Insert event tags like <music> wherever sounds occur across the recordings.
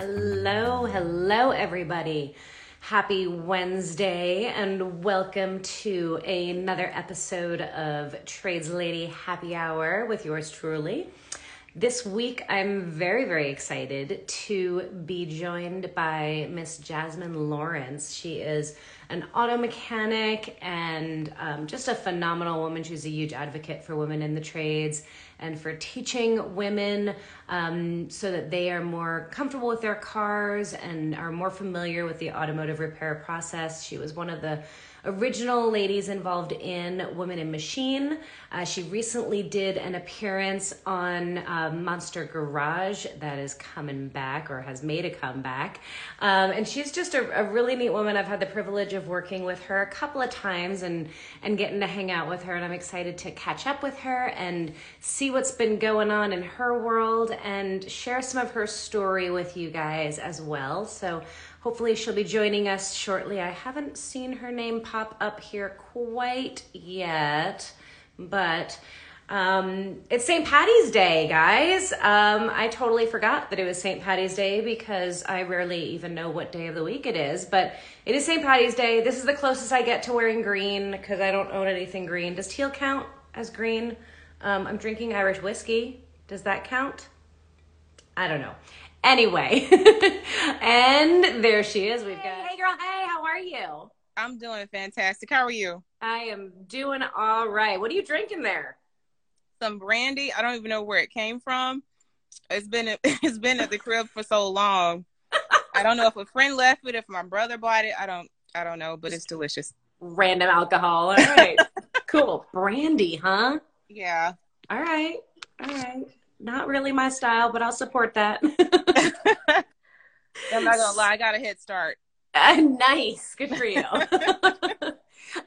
Hello, hello, everybody. Happy Wednesday, and welcome to another episode of Trades Lady Happy Hour with yours truly. This week, I'm very, very excited to be joined by Miss Jasmine Lawrence. She is an auto mechanic and um, just a phenomenal woman. She's a huge advocate for women in the trades and for teaching women um, so that they are more comfortable with their cars and are more familiar with the automotive repair process. She was one of the original ladies involved in Women in Machine. Uh, she recently did an appearance on uh, Monster Garage that is coming back or has made a comeback. Um, and she's just a, a, really neat woman. I've had the privilege of working with her a couple of times and, and getting to hang out with her. And I'm excited to catch up with her and see what's been going on in her world and share some of her story with you guys as well. So Hopefully, she'll be joining us shortly. I haven't seen her name pop up here quite yet, but um, it's St. Patty's Day, guys. Um, I totally forgot that it was St. Patty's Day because I rarely even know what day of the week it is, but it is St. Patty's Day. This is the closest I get to wearing green because I don't own anything green. Does teal count as green? Um, I'm drinking Irish whiskey. Does that count? I don't know. Anyway, <laughs> and there she is. We've got. Hey, girl. Hey, how are you? I'm doing fantastic. How are you? I am doing all right. What are you drinking there? Some brandy. I don't even know where it came from. It's been <laughs> it's been at the crib for so long. I don't know if a friend left it, if my brother bought it. I don't I don't know, but it's delicious. Random alcohol. All right. <laughs> cool. Brandy, huh? Yeah. All right. All right not really my style, but I'll support that. <laughs> <laughs> I'm not gonna lie, I got a head start. Uh, nice, good for you. <laughs>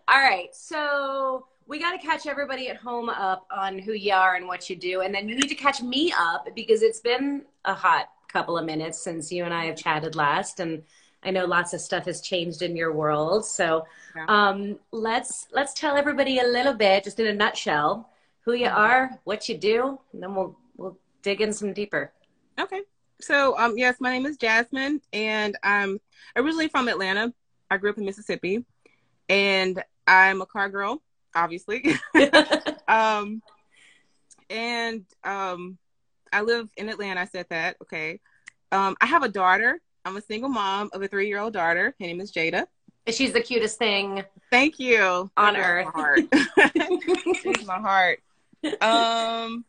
All right, so we got to catch everybody at home up on who you are and what you do, and then you need to catch me up because it's been a hot couple of minutes since you and I have chatted last, and I know lots of stuff has changed in your world. So yeah. um, let's let's tell everybody a little bit, just in a nutshell, who you are, what you do, and then we'll we'll dig in some deeper. Okay. So, um, yes, my name is Jasmine, and I'm originally from Atlanta. I grew up in Mississippi, and I'm a car girl, obviously. <laughs> um, and um, I live in Atlanta. I said that. Okay. Um, I have a daughter. I'm a single mom of a three year old daughter. Her name is Jada. She's the cutest thing. Thank you. On earth. My heart. <laughs> She's my heart. Um,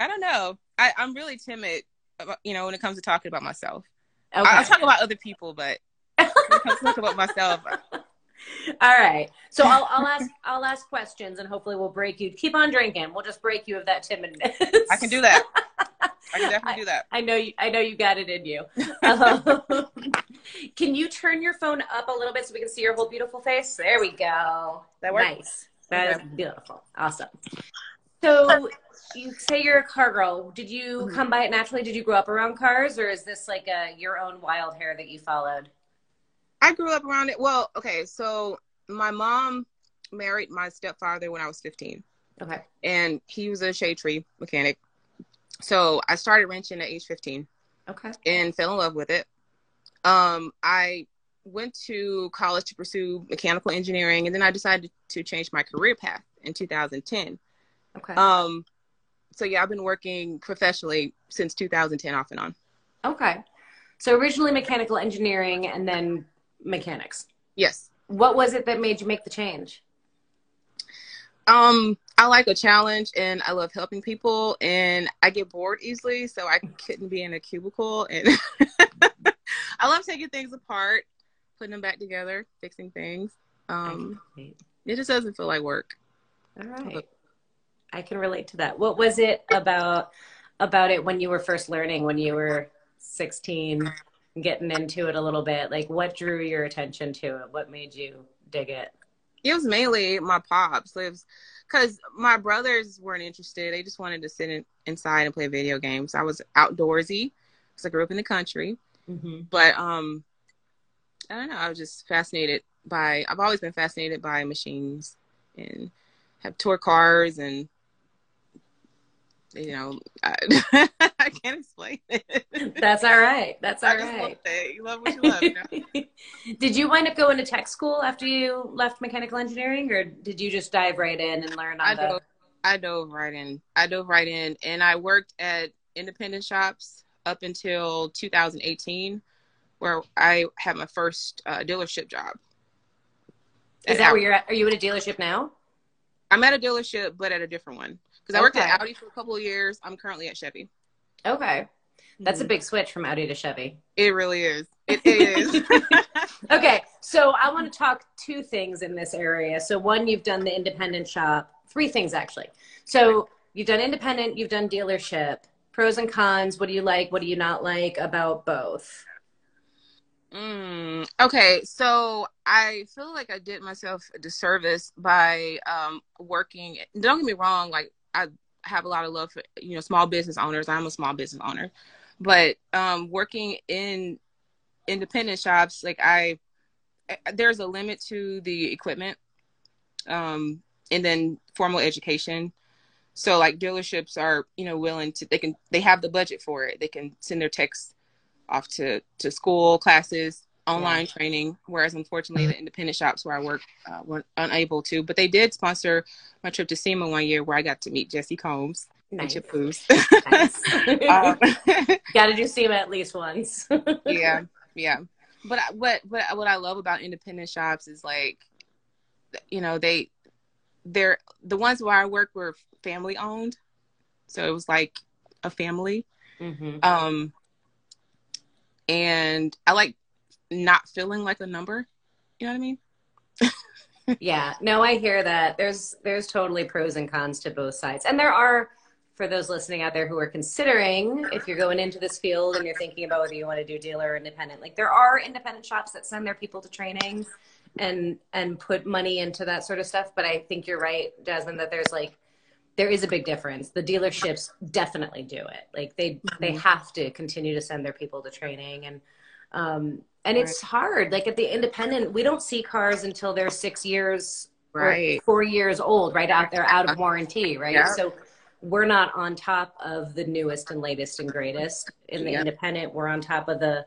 I don't know. I, I'm really timid, about, you know, when it comes to talking about myself. Okay. I, will talk about other people, but when it comes to talk about myself. <laughs> All right. So I'll, I'll ask I'll ask questions and hopefully we'll break you. Keep on drinking. We'll just break you of that timidness. I can do that. <laughs> I can definitely do that. I, I know you. I know you got it in you. Um, <laughs> can you turn your phone up a little bit so we can see your whole beautiful face? There we go. That works. Nice. That okay. is beautiful. Awesome. So you say you're a car girl. Did you mm-hmm. come by it naturally? Did you grow up around cars, or is this like a your own wild hair that you followed? I grew up around it. Well, okay, so my mom married my stepfather when I was 15. Okay. And he was a shade tree mechanic. So I started wrenching at age 15. Okay. And fell in love with it. Um, I went to college to pursue mechanical engineering, and then I decided to change my career path in 2010. Okay. Um, so yeah, I've been working professionally since 2010 off and on. Okay. So originally mechanical engineering and then mechanics. Yes. What was it that made you make the change? Um, I like a challenge and I love helping people and I get bored easily, so I couldn't be in a cubicle and <laughs> I love taking things apart, putting them back together, fixing things. Um, it just doesn't feel like work. All right. I can relate to that. What was it about about it when you were first learning when you were 16 getting into it a little bit? Like what drew your attention to it? What made you dig it? It was mainly my pops. Lives because my brothers weren't interested. They just wanted to sit in, inside and play video games. I was outdoorsy because I grew up in the country. Mm-hmm. But um, I don't know. I was just fascinated by. I've always been fascinated by machines and have tour cars and you know, I, <laughs> I can't explain it. That's all right. That's all I just love it. You love what you love. You know? <laughs> did you wind up going to tech school after you left mechanical engineering, or did you just dive right in and learn on I the? dove, I dove right in. I dove right in, and I worked at independent shops up until 2018, where I had my first uh, dealership job. Is At that where you're at? Are you in a dealership now? I'm at a dealership, but at a different one because I worked at Audi for a couple of years. I'm currently at Chevy. Okay, that's a Mhm. big switch from Audi to Chevy. It really is. It is. <laughs> <laughs> Okay, so I want to talk two things in this area. So one, you've done the independent shop. Three things actually. So you've done independent, you've done dealership. Pros and cons. What do you like? What do you not like about both? Mm, okay, so I feel like I did myself a disservice by um, working. Don't get me wrong, like I have a lot of love for you know small business owners. I'm a small business owner, but um, working in independent shops, like I, there's a limit to the equipment, um, and then formal education. So like dealerships are you know willing to they can they have the budget for it. They can send their techs off to to school classes online training whereas unfortunately the independent shops where i work uh, were unable to but they did sponsor my trip to SEMA one year where i got to meet jessi combs and Nice. chip nice. <laughs> um, <laughs> Got to do SEMA at least once. <laughs> yeah yeah. But I- what what what i love about independent shops is like you know they they're the ones where i work were family owned. So it was like a family. Hmm um and i like not feeling like a number you know what i mean Yeah, no, I hear that. There's there's totally pros and cons to both sides. And there are for those listening out there who are considering if you're going into this field and you're thinking about whether you want to do dealer or independent. Like there are independent shops that send their people to training and and put money into that sort of stuff, but I think you're right, Jasmine, that there's like there is a big difference. The dealerships definitely do it. Like they they Mhm. have to continue to send their people to training and um and it's hard. Like at the independent, we don't see cars until they're six years or right four years old, right out they're out of warranty, right? Yeah. So we're not on top of the newest and latest and greatest. In the Yep. independent, we're on top of the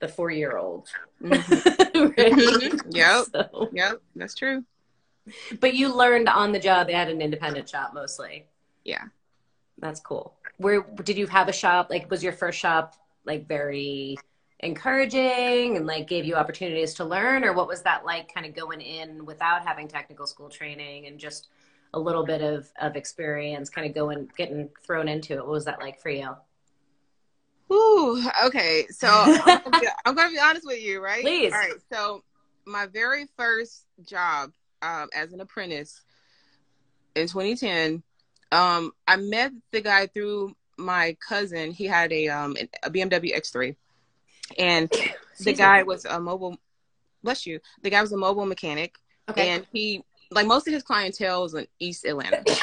the four year old. Mhm. Mhm. <laughs> Yep. <laughs> So, yep that's true but you learned on the job at an independent shop mostly. yeah That's cool. Where did you have a shop? Like, was your first shop like very encouraging and like gave you opportunities to learn, or what was that like, kind of going in without having technical school training and just a little bit of of experience, kind of going getting thrown into it? What was that like for you? Ooh, okay so I'm gonna, be, <laughs> I'm gonna be honest with you right Please. all right so my very first job um, as an apprentice in 2010 um, i met the guy through my cousin. He had a um a bmw x3 and <coughs> the guy was a mobile bless you the guy was a mobile mechanic. Okay. and he like most of his clientele was in east atlanta. <coughs>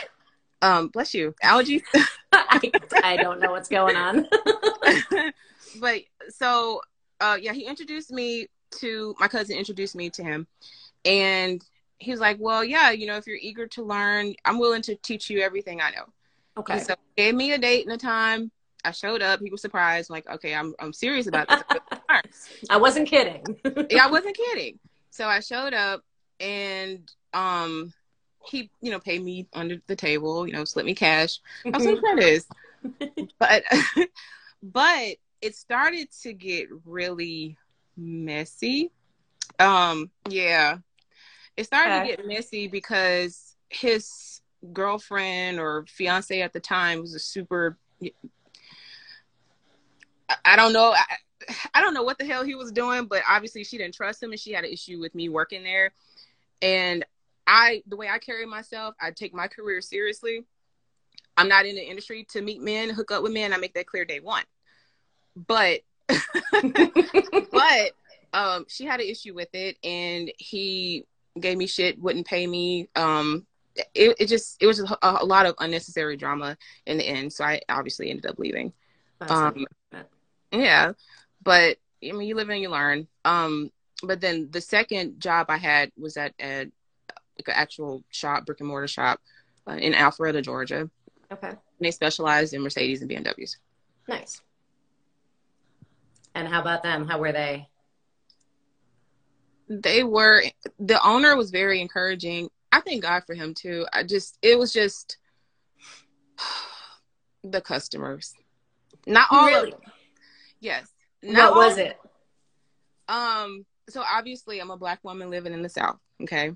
Um bless you. Allergies <laughs> <laughs> I, I don't know what's going on. <laughs> but so uh yeah he introduced me to my cousin introduced me to him. And he was like well yeah you know if you're eager to learn i'm willing to teach you everything i know Okay. and so he gave me a date and a time i showed up he was surprised like okay i'm, I'm serious about this <laughs> I wasn't kidding. <laughs> yeah, I wasn't kidding. So I showed up and um he, you know, paid me under the table, you know, slipped me cash. I was like, that is. But <laughs> but it started to get really messy. Um, yeah. It started Okay. to get messy because his girlfriend or fiance at the time was a super I- don't know. I, I don't know what the hell he was doing, but obviously she didn't trust him and she had an issue with me working there. And I, the way I carry myself, I take my career seriously. I'm not in the industry to meet men, hook up with men. I make that clear day one. But, <laughs> but, <laughs> um, she had an issue with it and he gave me shit, wouldn't pay me. Um, it, it just, it was a, a lot of unnecessary drama in the end. So I obviously ended up leaving. Um. Yeah, but I mean, you live and you learn. Um, but then the second job I had was at, at like an actual shop, brick and mortar shop, uh, in Alpharetta, Georgia. okay. And they specialized in Mercedes and BMWs. Nice. And how about them? How were they? They were the owner was very encouraging. I thank God for him too. I just it was just <sighs> the customers. Not all really? of them. Yes. Not what was it? Um so obviously I'm a black woman living in the South, okay?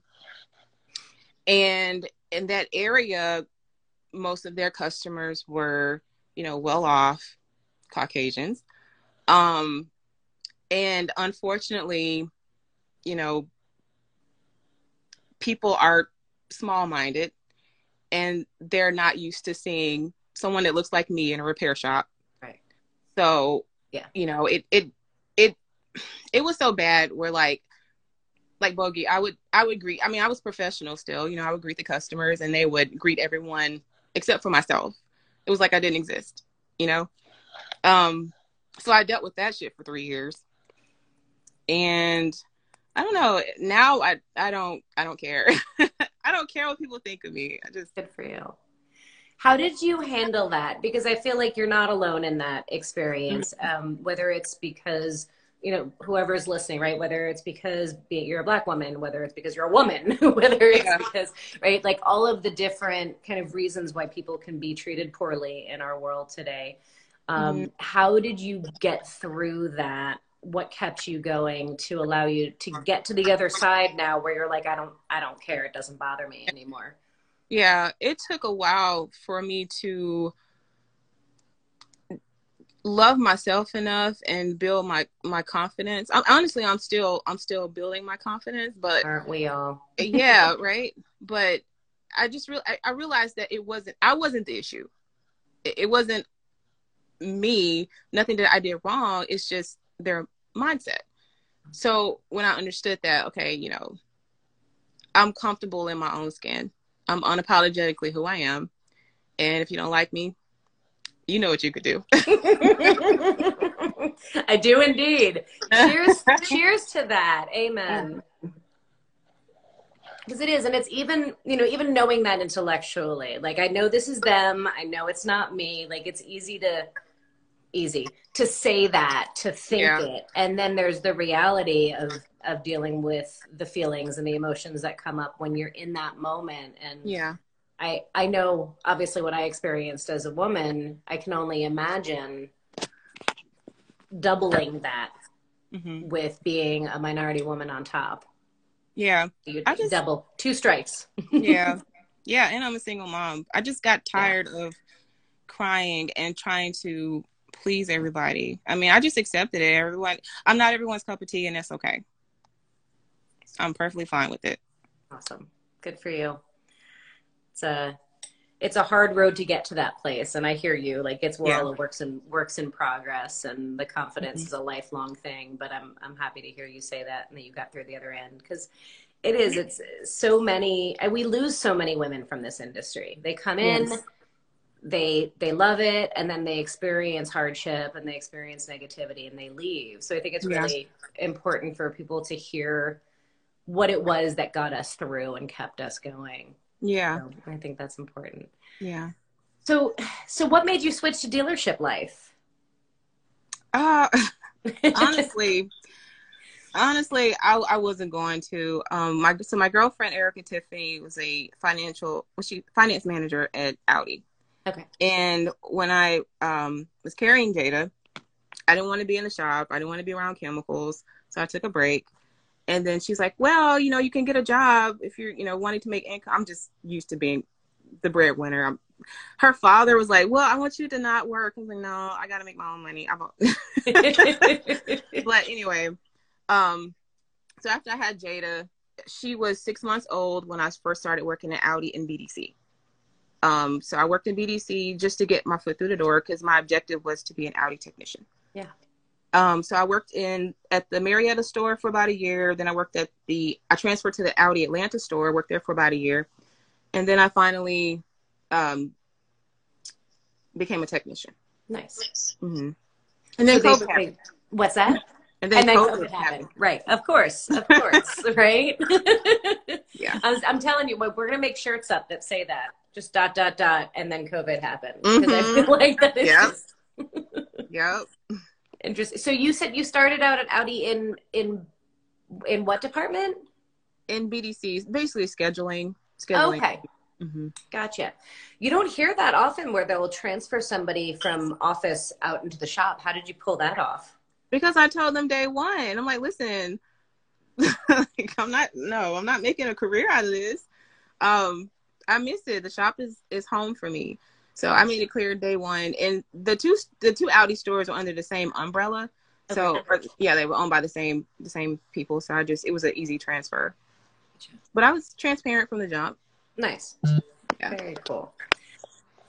And in that area, most of their customers were, you know, well off Caucasians. Um, and unfortunately, you know, people are small minded and they're not used to seeing someone that looks like me in a repair shop. Right. So, yeah, you know, it, it, it, it was so bad where like, like Bogey, I would, I would greet, I mean, I was professional still, you know, I would greet the customers and they would greet everyone except for myself. It was like I didn't exist, you know? Um, so I dealt with that shit for three years. And I don't know. Now I I don't I don't care. <laughs> I don't care what people think of me. I just good for you. How did you handle that? Because I feel like you're not alone in that experience. Mm-hmm. Um, whether it's because you know whoever's listening, right? Whether it's because you're a black woman, whether it's because you're a woman, <laughs> whether it's yeah. because right, like all of the different kind of reasons why people can be treated poorly in our world today. Um, mm-hmm. How did you get through that? What kept you going to allow you to get to the other side now, where you're like, I don't, I don't care. It doesn't bother me anymore. Yeah, it took a while for me to love myself enough and build my my confidence. I'm, honestly, I'm still I'm still building my confidence, but aren't we all? yeah, <laughs> right. But I just real I, I, realized that it wasn't I wasn't the issue. It, it wasn't me, nothing that I did wrong. It's just their mindset. So when I understood that, okay, you know, I'm comfortable in my own skin. I'm unapologetically who I am. And if you don't like me, you know what you could do. <laughs> I do indeed. Cheers, <laughs> cheers to that. Amen. Because it is, and it's even, you know, even knowing that intellectually. Like I know this is them. I know it's not me. Like it's easy to easy to say that, to think yeah. it. And then there's the reality of of dealing with the feelings and the emotions that come up when you're in that moment. And yeah. I I know obviously what I experienced as a woman, I can only imagine doubling that mm-hmm. with being a minority woman on top. Yeah. You I just double two strikes. <laughs> yeah. Yeah, and I'm a single mom. I just got tired yeah. of crying and trying to please everybody. I mean, I just accepted it. Everyone, I'm not everyone's cup of tea, and that's okay. I'm perfectly fine with it. Awesome. Good for you. It's a it's a hard road to get to that place and i hear you like it's yeah. all works in works in progress and the confidence mm-hmm. is a lifelong thing but i'm i'm happy to hear you say that and that you got through the other end because it is it's so many we lose so many women from this industry they come in yes they they love it and then they experience hardship and they experience negativity and they leave. So i think it's really yeah. important for people to hear what it was that got us through and kept us going. Yeah. So i think that's important. Yeah. So so what made you switch to dealership life? Uh <laughs> honestly honestly I, I wasn't going to um my so my girlfriend erica tiffany was a financial was she finance manager at audi Okay. And when I um, was carrying Jada, I didn't want to be in the shop. I didn't want to be around chemicals. So I took a break. And then she's like, well, you know, you can get a job if you're, you know, wanting to make income. I'm just used to being the breadwinner. I'm, her father was like, well, I want you to not work. I was like, no, I got to make my own money. <laughs> but anyway, um, so after I had Jada, she was six months old when I first started working at Audi in BDC. Um, so I worked in BDC just to get my foot through the door because my objective was to be an Audi technician. Yeah. Um, so I worked in at the Marietta store for about a year. Then I worked at the I transferred to the Audi Atlanta store. Worked there for about a year, and then I finally um, became a technician. Nice. Mm-hmm. And then so COVID happened. What's that? And then, and then COVID, COVID happened. happened. Right. Of course. Of course. <laughs> right. yeah. <laughs> I am telling you, we're gonna make shirts up that say that just dot dot dot and then covid happened <laughs> because mm-hmm. i feel like that is yeah. just <laughs> Yep. Interesting. So you said you started out at Audi in in in what department? In BDCs, basically scheduling. Scheduling. Okay. hmm Gotcha. You don't hear that often where they'll transfer somebody from office out into the shop. How did you pull that off? Because I told them day one, I'm like, listen, <laughs> like, I'm not, no, I'm not making a career out of this. Um, I miss it. The shop is is home for me. So I made it clear day one, and the two the two Audi stores were under the same umbrella. So or- yeah, they were owned by the same the same people. So I just it was an easy transfer. But I was transparent from the jump. Nice. Yeah. Very cool.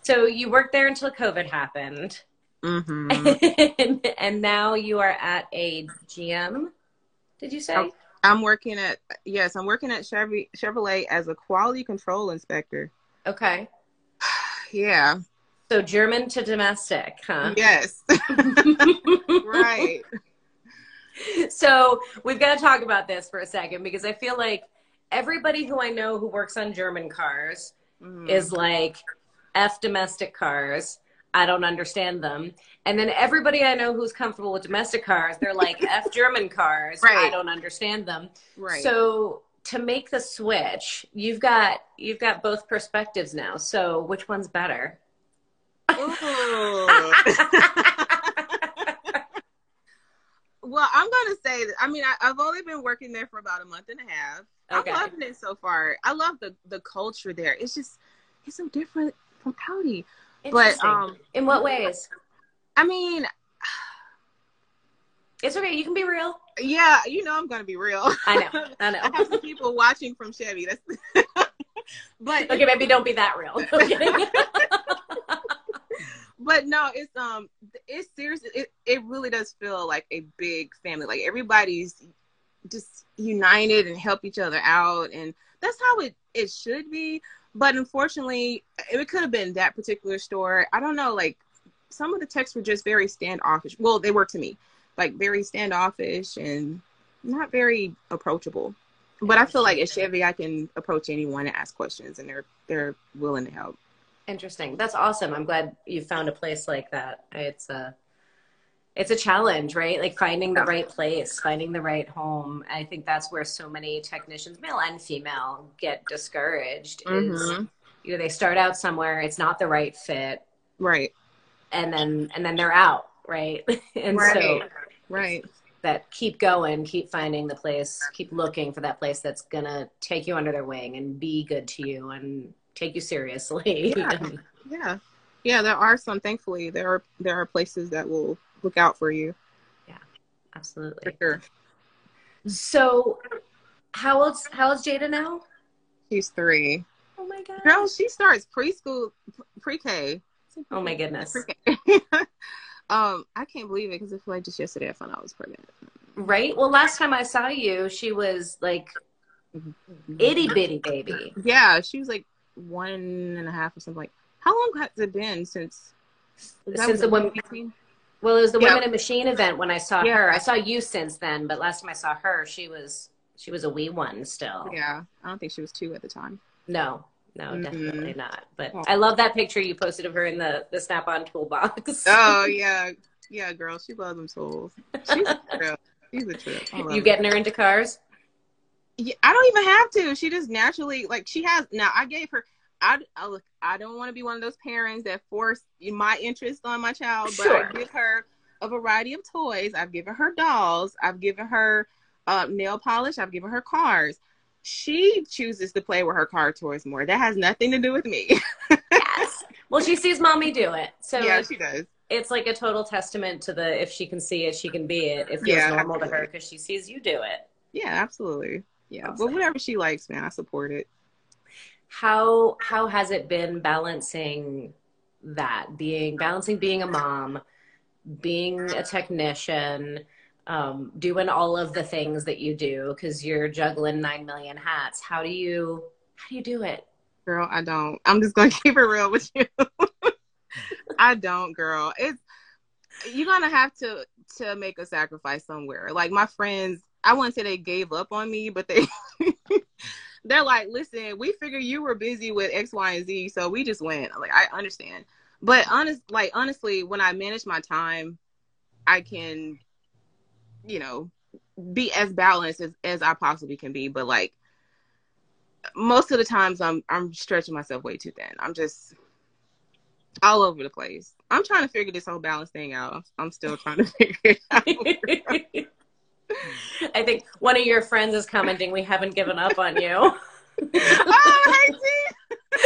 So you worked there until COVID happened. Mm-hmm. and, <laughs> and now you are at a GM, did you say? I'm working at yes, I'm working at Chevy, Chevrolet as a quality control inspector. Okay. <sighs> Yeah. So German to domestic, huh? Yes. <laughs> right. so we've got to talk about this for a second because I feel like everybody who I know who works on German cars Mhm. is like F domestic cars. I don't understand them. And then everybody I know who's comfortable with domestic cars, they're like F German cars. I don't understand them. right. So to make the switch, you've got you've got both perspectives now. So which one's better? <laughs> Well, I'm gonna say that. I mean, I, I've only been working there for about a month and a half. Okay. I'm loving it so far. I love the the culture there. It's just it's so different from Audi. But um, in what ways? I mean, It's okay. You can be real. yeah, you know, I'm gonna be real. I know. I know. <laughs> I have some people watching from Chevy. That's <laughs> but Okay, maybe don't be that real. <laughs> But no, it's um, it's serious. It it really does feel like a big family. Like everybody's just united and help each other out, and that's how it it should be. But unfortunately, it could have been that particular store. I don't know. Like some of the texts were just very standoffish. Well, they were to me, like very standoffish and not very approachable. But I feel like at Chevy, I can approach anyone and ask questions, and they're they're willing to help. Interesting. That's awesome. I'm glad you found a place like that. It's a it's a challenge, right? Like finding the right place, finding the right home. I think that's where so many technicians, male and female, get discouraged. Is Mhm. you know they start out somewhere, it's not the right fit, Right. and then and then they're out, right? <laughs> and so Right. Right. that keep going, keep finding the place, keep looking for that place that's gonna take you under their wing and be good to you and take you seriously. <laughs> Yeah. Yeah. Yeah, there are some thankfully there are there are places that will look out for you Yeah, Absolutely. sure. So, how old's how old's Jada now? She's three. Oh my god! Girl, she starts preschool pre K. Oh my goodness! <laughs> Um, I can't believe it because I feel like just yesterday I found out I was pregnant. Right. Well, last time I saw you, she was like itty bitty baby. Yeah, she was like one and a half or something like how long has it been since Since the 2018? Well, it was the Yeah. Women in Machine event when I saw Yeah. her. I saw you since then, but last time I saw her, she was she was a wee one still. Yeah. I don't think she was two at the time. No, no, Mhm. definitely not. But Oh. I love that picture you posted of her in the the Snap On toolbox. Oh <laughs> yeah. Yeah, girl, she loves them tools. <laughs> She's a trip. She's a trip. You getting her into cars? Yeah, I don't even have to. She just naturally like she has. Now I gave her. I I, look, I don't want to be one of those parents that force my interest on my child, but Sure. I give her a variety of toys. I've given her dolls. I've given her uh, nail polish. I've given her cars. She chooses to play with her car toys more. That has nothing to do with me. <laughs> Yes. well, she sees mommy do it, so yeah, she does. it's like a total testament to the if she can see it, she can be it. It feels Yeah, normal to her because she sees you do it. Yeah, absolutely. Yeah, Awesome. but whatever she likes, man, I support it. How how has it been balancing that being balancing being a mom, being a technician, um, doing all of the things that you do because you're juggling nine million hats. How do you how do you do it? Girl, I don't. I'm just gonna <laughs> keep it real with you. <laughs> I don't, girl. It's you're gonna have to to make a sacrifice somewhere. Like my friends, I wouldn't say they gave up on me, but they <laughs> they're like, listen, we figured you were busy with X, Y, and Z, so we just went. Like I understand. But honest like honestly, when I manage my time, I can, you know, be as balanced as, as I possibly can be. But like most of the times I'm I'm stretching myself way too thin. I'm just all over the place. I'm trying to figure this whole balance thing out. I'm, I'm still trying to <laughs> figure it out. <laughs> <laughs> I think one of your friends is commenting, we haven't given up on you. oh, <laughs> hey.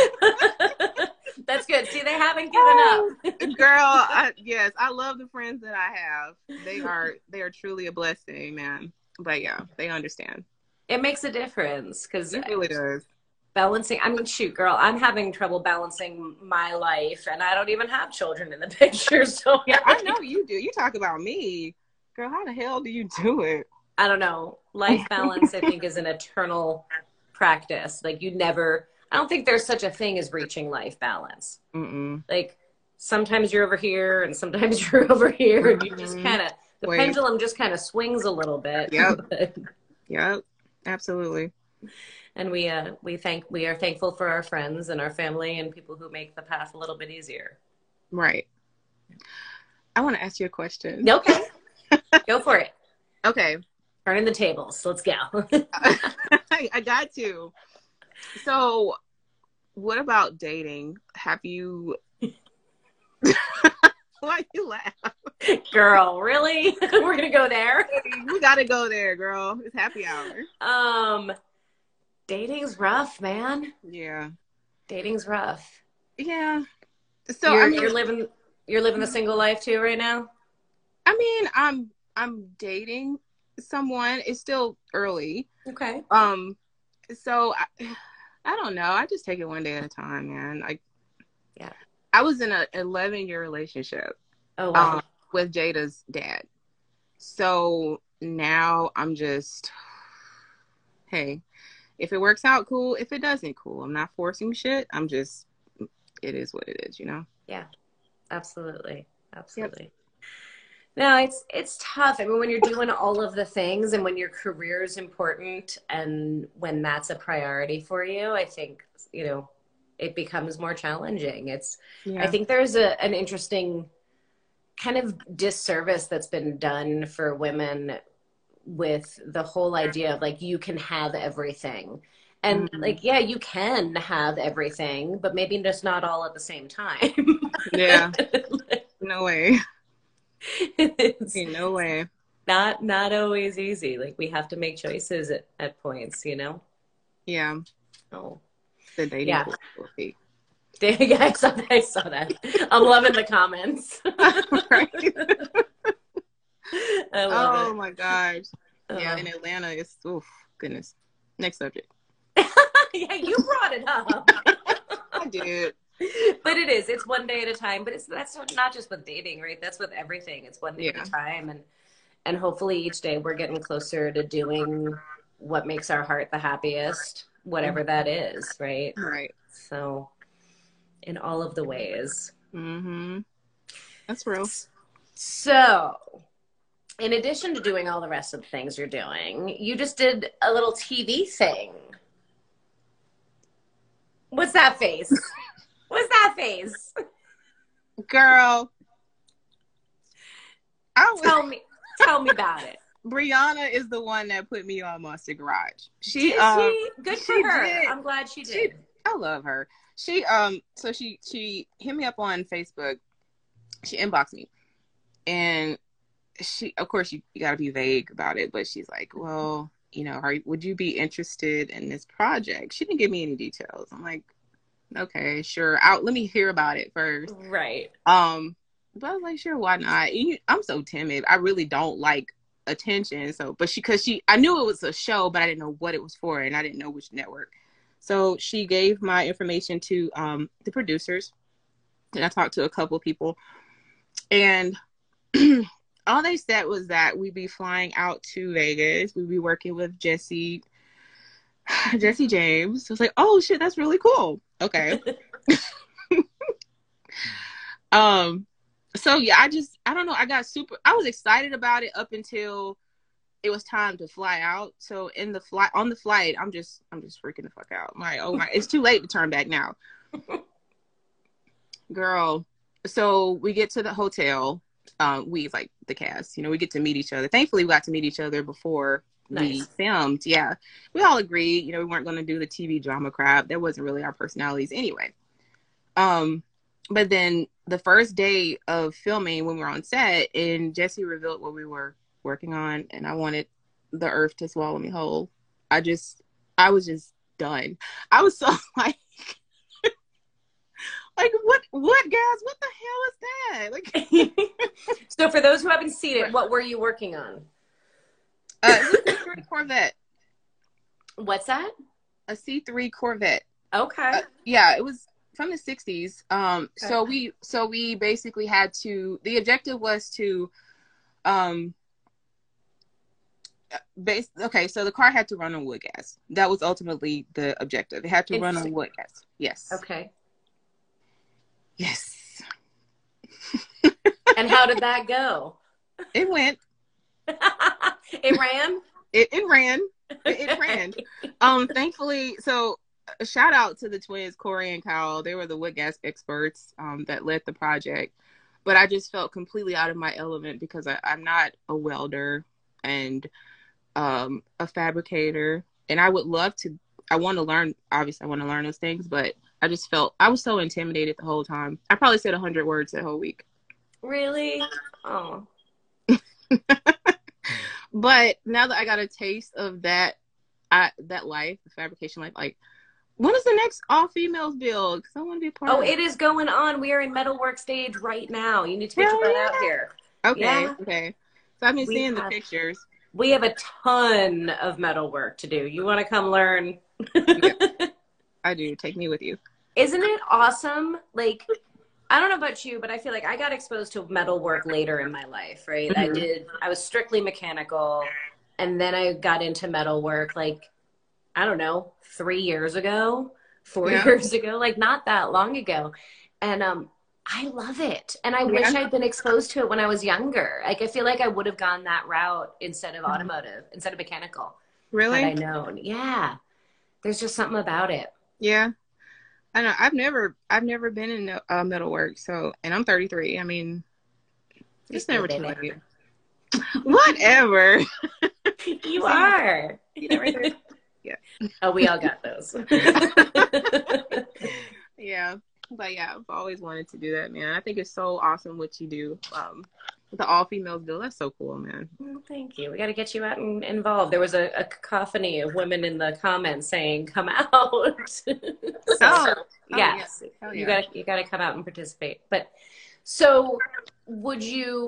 <laughs> That's good. See, they haven't given up. Girl, I, yes, I love the friends that I have. They are they are truly a blessing, man. But yeah, they understand. It makes a difference because it really does. Balancing, I mean, shoot, girl, I'm having trouble balancing my life, and I don't even have children in the picture. So yeah, I know you do. You talk about me, girl. How the hell do you do it? I don't know. Life <laughs> balance, I think, is an eternal practice. Like you never. I don't think there's such a thing as reaching life balance. Mm-mm. Like sometimes you're over here, and sometimes <laughs> you're over here, and you just kind of the Wait. pendulum just kind of swings a little bit. Yep. <laughs> yep. Absolutely. And we uh we thank we are thankful for our friends and our family and people who make the path a little bit easier. Right. I want to ask you a question. Okay. <laughs> go for it. Okay. Turning the tables. Let's go. <laughs> I, I got to. So, what about dating? Have you? <laughs> Why you laugh? Girl, really? We're gonna go there. we gotta go there, girl. It's happy hour. Um, dating's rough, man. Yeah, dating's rough. Yeah. So you're, I mean, you're living you're living the single life too right now. I mean, I'm I'm dating someone. It's still early. Okay. Um. So I, I don't know. I just take it one day at a time, man. Like, yeah. I was in a 11 year relationship. Oh wow. Um, with Jada's dad. So now I'm just, hey, if it works out, cool. If it doesn't, cool. I'm not forcing shit. I'm just, it is what it is, you know? Yeah, absolutely. Absolutely. Yep. No, it's it's tough. I mean, when you're doing all of the things and when your career is important and when that's a priority for you, I think, you know, it becomes more challenging. It's yeah. I think there's a an interesting kind of disservice that's been done for women with the whole idea of like you can have everything and mm-hmm. like yeah you can have everything but maybe just not all at the same time yeah <laughs> no way no way not not always easy like we have to make choices at, at points you know yeah oh the dating yeah. <laughs> yeah, I saw, I saw that. I'm loving the comments. <laughs> <laughs> oh it. my gosh. Uh, yeah, in Atlanta, it's oh goodness. Next subject. yeah, you brought it up. I did. <laughs> But it is. It's one day at a time. But it's that's not just with dating, right? That's with everything. It's one day yeah. at a time, and and hopefully each day we're getting closer to doing what makes our heart the happiest, whatever that is, right? Right. So in all of the ways. Mm-hmm. That's real. So, in addition to doing all the rest of the things you're doing, you just did a little TV thing. What's that face? What's that face? Girl. I tell me tell me about it. Brianna is the one that put me on Monster Garage. She, did um, she good for her. Did. I'm glad she did. She, I love her she um so she she hit me up on Facebook. She inboxed me, and she of course you, you got to be vague about it, but she's like, well, you know, are would you be interested in this project? She didn't give me any details. I'm like, okay, sure. Out. Let me hear about it first. Right. Um, but I was like, sure, why not? I'm so timid. I really don't like attention. So, but she, cause she, I knew it was a show, but I didn't know what it was for, and I didn't know which network. So she gave my information to um, the producers, and I talked to a couple people, and <clears throat> all they said was that we'd be flying out to Vegas. We'd be working with Jesse, <sighs> Jesse James. I was like, oh shit, that's really cool. Okay. <laughs> um. So yeah, I just I don't know. I got super. I was excited about it up until it was time to fly out. So in the flight on the flight, I'm just I'm just freaking the fuck out. I'm like, oh my, it's too late to turn back now. <laughs> Girl. So we get to the hotel. um, we like the cast, you know, we get to meet each other. Thankfully, we got to meet each other before nice. we filmed. Yeah, we all agreed, you know, we weren't going to do the TV drama crap. That wasn't really our personalities anyway. Um, but then the first day of filming, when we were on set, and Jesse revealed what we were working on, and I wanted the earth to swallow me whole. I just, I was just done. I was so <laughs> like like what what guys what the hell is that like <laughs> so for those who haven't seen it what were you working on uh c3 corvette? What's that? A c3 corvette. Okay. Uh, yeah it was from the 60s um okay. so we so we basically had to the objective was to um uh, base okay so the car had to run on wood gas. That was ultimately the objective. It had to run on wood gas. Yes. Okay. Yes. and how did that go? <laughs> It went. It ran. It, it ran. It, it ran. <laughs> um, thankfully, so shout out to the twins, Corey and Kyle. They were the wood gas experts um, that led the project. But I just felt completely out of my element because I, I'm not a welder and um, a fabricator. And I would love to, I want to learn, obviously, I want to learn those things, but I just felt I was so intimidated the whole time. I probably said a hundred words that whole week. Really? Oh. <laughs> but now that I got a taste of that, I that life, the fabrication life, like when is the next all females build? Because I want to be part. Oh, of it is going on. We are in metalwork stage right now. You need to get yeah. out here. Okay. Yeah. Okay. So I've been we seeing have, the pictures. We have a ton of metalwork to do. You want to come learn? yeah. <laughs> I do. Take me with you. Isn't it awesome? Like, I don't know about you, but I feel like I got exposed to metal work later in my life, right? Mm-hmm. I did, I was strictly mechanical. And then I got into metal work like, I don't know, three years ago, four yeah. years ago, like not that long ago. And um, I love it. And I yeah. wish I'd been exposed to it when I was younger. Like, I feel like I would have gone that route instead of mm-hmm. automotive, instead of mechanical. Really? I known. Yeah. There's just something about it. Yeah. I know I've never I've never been in a, uh, metalwork, so and I'm 33. I mean, it's never too late. Whatever. <laughs> you <laughs> are. <laughs> yeah. Oh, we all got those. yeah, but yeah, I've always wanted to do that, man. I think it's so awesome what you do. Um, the all females bill. That's so cool, man. Well, thank you. We got to get you out and involved. There was a, a, cacophony of women in the comments saying, "Come out." <laughs> so, oh, yes, oh, yeah. you got you got to come out and participate. But so, would you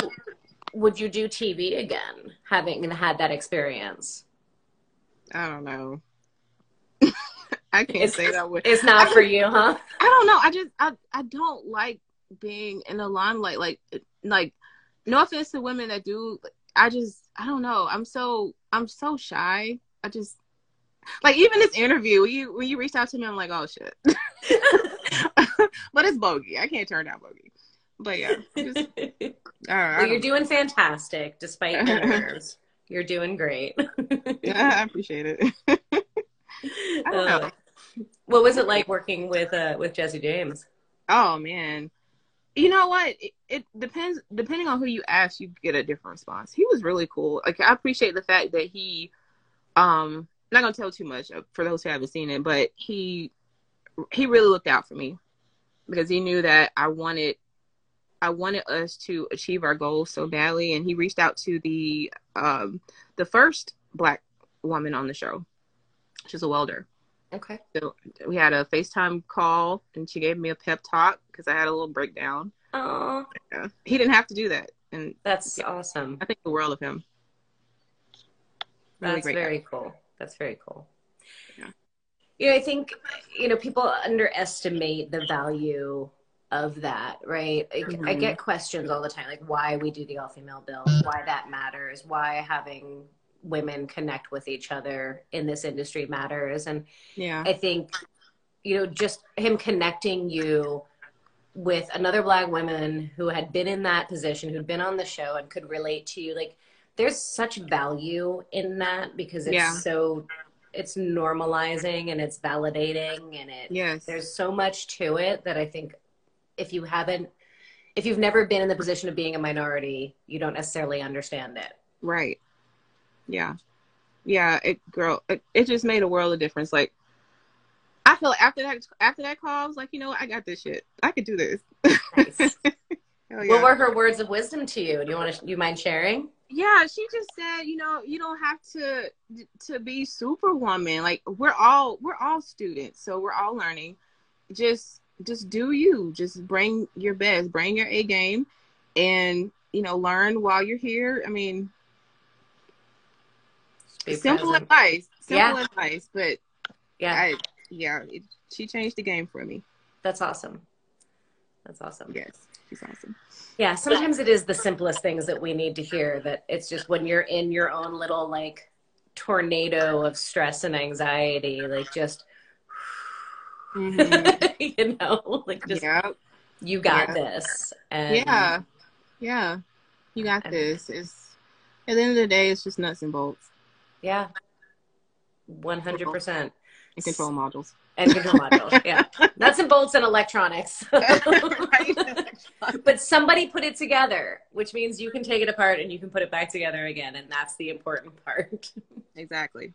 would you do TV again, having had that experience? I don't know. <laughs> I can't it's, say that. Way. It's not for you, huh? I don't know. I just I I don't like being in the limelight. Like like no offense to women that do i just i don't know i'm so i'm so shy i just like even this interview when you when you reached out to me i'm like oh shit <laughs> but it's bogey i can't turn down bogey but yeah just, <laughs> well, you're doing fantastic despite your <laughs> nerves you're doing great yeah i appreciate it I don't uh, know. What was it like working with uh with jesse james? Oh man. You know what? It, it, depends depending on who you ask you get a different response. He was really cool. Like i appreciate the fact that he um I'm not gonna tell too much for those who haven't seen it but he he really looked out for me because he knew that i wanted i wanted us to achieve our goals so badly. And he reached out to the um the first black woman on the show. She's a welder Okay. So we had a FaceTime call and she gave me a pep talk because I had a little breakdown. Oh. Yeah. He didn't have to do that. And that's yeah, awesome. I think the world of him. Really that's very guy. cool. That's very cool. Yeah. You know, I think, you know, people underestimate the value of that, right? Like, mm-hmm. I get questions all the time, like why we do the all female bill, why that matters, why having women connect with each other in this industry matters. And yeah, I think, you know, just him connecting you with another black woman who had been in that position, who'd been on the show and could relate to you, like there's such value in that because it's yeah. so it's normalizing and it's validating and it yes there's so much to it that I think if you haven't if you've never been in the position of being a minority, you don't necessarily understand it. Right. Yeah. Yeah. It, girl, it, it just made a world of difference. Like, I feel like after that, after that call, I was like, you know what? I got this shit. I could do this. Nice. <laughs> yeah. What were her words of wisdom to you? Do you want to, you mind sharing? Yeah, she just said, you know, you don't have to to be superwoman. Like we're all we're all students, so we're all learning. Just just do you. Just bring your best, bring your A game, and you know, learn while you're here. I mean, simple present. advice, simple yeah. advice, but yeah, I, yeah, it, she changed the game for me. That's awesome. That's awesome. Yes, she's awesome. Yeah, sometimes it is the simplest things that we need to hear. That it's just when you're in your own little like tornado of stress and anxiety, like just mm-hmm. <laughs> you know, like just yep. you got yeah. this. And yeah, yeah, you got and, this. It's at the end of the day, it's just nuts and bolts. Yeah, one hundred percent. And control modules. And control modules. Yeah, <laughs> nuts and bolts and electronics. <laughs> but somebody put it together, which means you can take it apart and you can put it back together again, and that's the important part. exactly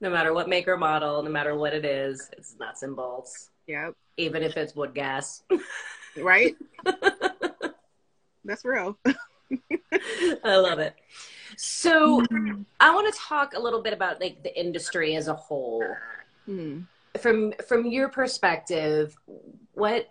no matter what make or model, no matter what it is, it's nuts and bolts. Yep. Even if it's wood gas. right? <laughs> That's real. I love it. So mm. I want to talk a little bit about like the industry as a whole. Mm. From from your perspective, what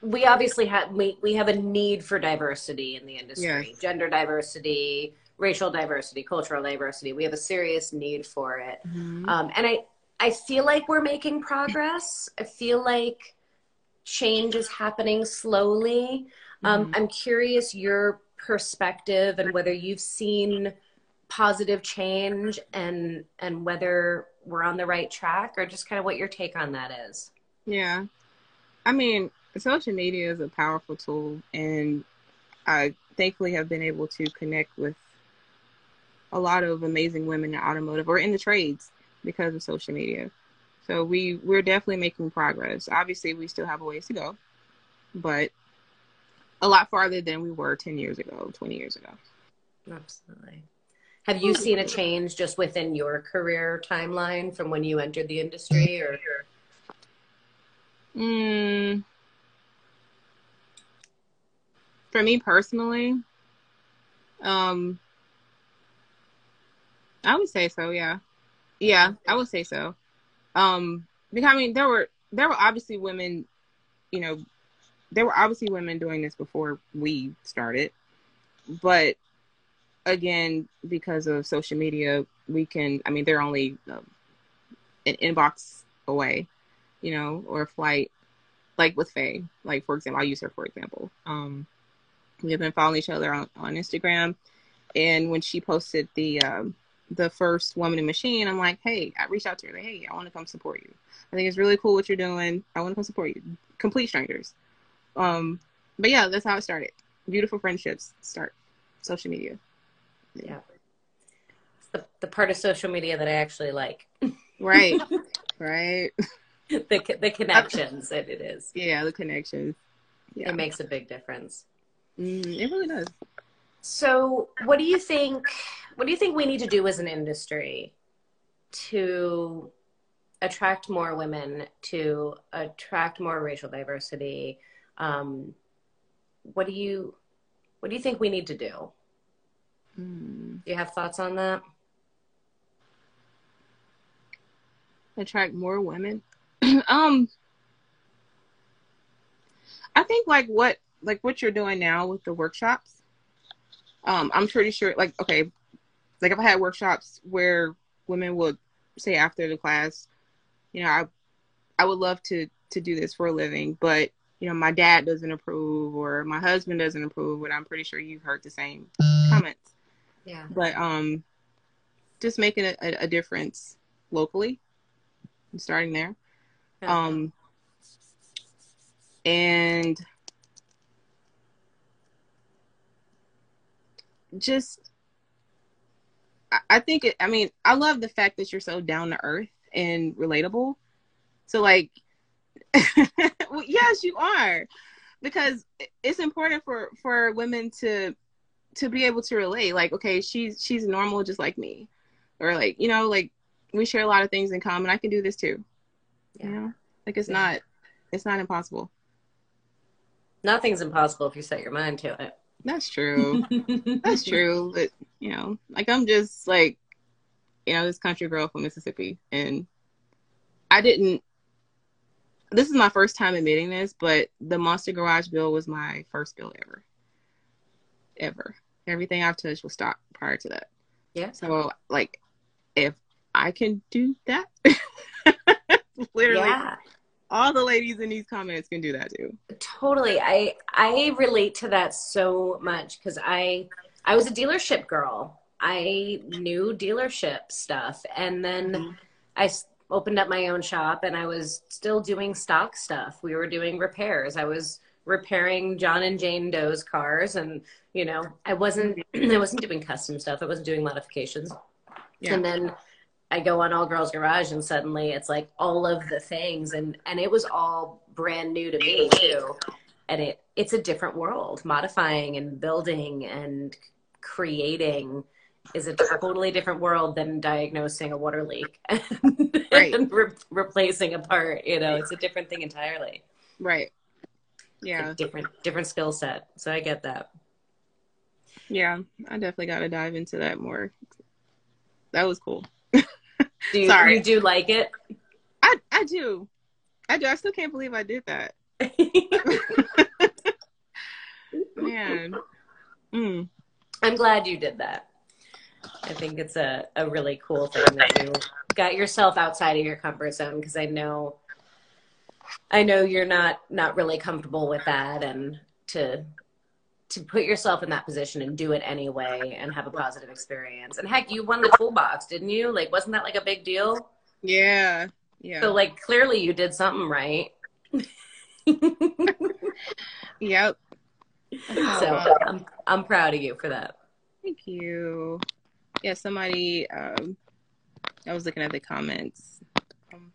we obviously have we, we have a need for diversity in the industry, yes. gender diversity, racial diversity, cultural diversity. We have a serious need for it. Mm-hmm. Um, and I, I feel like we're making progress. I feel like change is happening slowly. Um, mm-hmm. I'm curious your perspective and whether you've seen positive change and and whether we're on the right track or just kind of what your take on that is. Yeah. I mean, social media is a powerful tool and I thankfully have been able to connect with a lot of amazing women in automotive or in the trades because of social media. So we we're definitely making progress. Obviously, we still have a ways to go, but a lot farther than we were 10 years ago, 20 years ago. Absolutely. Have you seen a change just within your career timeline from when you entered the industry or mm, for me personally, um I would say so. Yeah, yeah, I would say so. Um, because I mean, there were there were obviously women, you know, there were obviously women doing this before we started, but again, because of social media, we can. I mean, they're only uh, an inbox away, you know, or a flight. Like with Faye, like for example, I'll use her for example. Um, we have been following each other on, on Instagram, and when she posted the um, the first woman in machine, I'm like, hey, I reached out to her, like, hey, I want to come support you. I think it's really cool what you're doing. I want to come support you. Complete strangers. Um, but yeah, that's how it started. Beautiful friendships start social media. Yeah. It's the, the part of social media that I actually like. Right. <laughs> right. The, the connections that it is. Yeah, the connections. Yeah. It makes a big difference. Mm, it really does. So, what do you think? What do you think we need to do as an industry to attract more women, to attract more racial diversity? Um, what do you What do you think we need to do? Mm. Do you have thoughts on that? Attract more women. <clears throat> um, I think like what like what you're doing now with the workshops. Um, I'm pretty sure like okay, like if I had workshops where women would say after the class, you know, I I would love to to do this for a living, but you know, my dad doesn't approve or my husband doesn't approve, but I'm pretty sure you've heard the same comments. Yeah. But um just making a, a, difference locally and starting there. Yeah. Um and just I think it, I mean, I love the fact that you're so down to earth and relatable. So like <laughs> well, yes, you are, because it's important for for women to to be able to relate. Like, okay, she's she's normal just like me, or like you know, like we share a lot of things in common. I can do this too. Yeah. You know, like it's yeah. not it's not impossible. Nothing's impossible if you set your mind to it. That's true. <laughs> That's true. But you know, like I'm just like, you know, this country girl from Mississippi, and I didn't. This is my first time admitting this, but the Monster Garage bill was my first bill ever. Ever. Everything I've touched was stock prior to that. Yeah. So like, if I can do that, <laughs> literally, yeah all the ladies in these comments can do that too. Totally. I I relate to that so much cuz I I was a dealership girl. I knew dealership stuff and then mm-hmm. I opened up my own shop and I was still doing stock stuff. We were doing repairs. I was repairing John and Jane Doe's cars and you know, I wasn't <clears throat> I wasn't doing custom stuff. I wasn't doing modifications. Yeah. And then I go on All Girls Garage and suddenly it's like all of the things and and it was all brand new to me too. And it it's a different world. Modifying and building and creating is a totally different world than diagnosing a water leak <laughs> and, right. and re- replacing a part. You know, it's a different thing entirely. Right. Yeah. different different skill set. So I get that. Yeah, I definitely got to dive into that more. That was cool. <laughs> Do you, Sorry. you do like it? I I do. I do. I still can't believe I did that. <laughs> Man. Mm. I'm glad you did that. I think it's a, a really cool thing that you got yourself outside of your comfort zone because I know I know you're not not really comfortable with that and to to put yourself in that position and do it anyway and have a positive experience. And heck, you won the toolbox, didn't you? Like, wasn't that like a big deal? Yeah. Yeah. So like clearly you did something right. <laughs> yep. <laughs> So I'm I'm proud of you for that. Thank you. Yeah, somebody um I was looking at the comments. Um,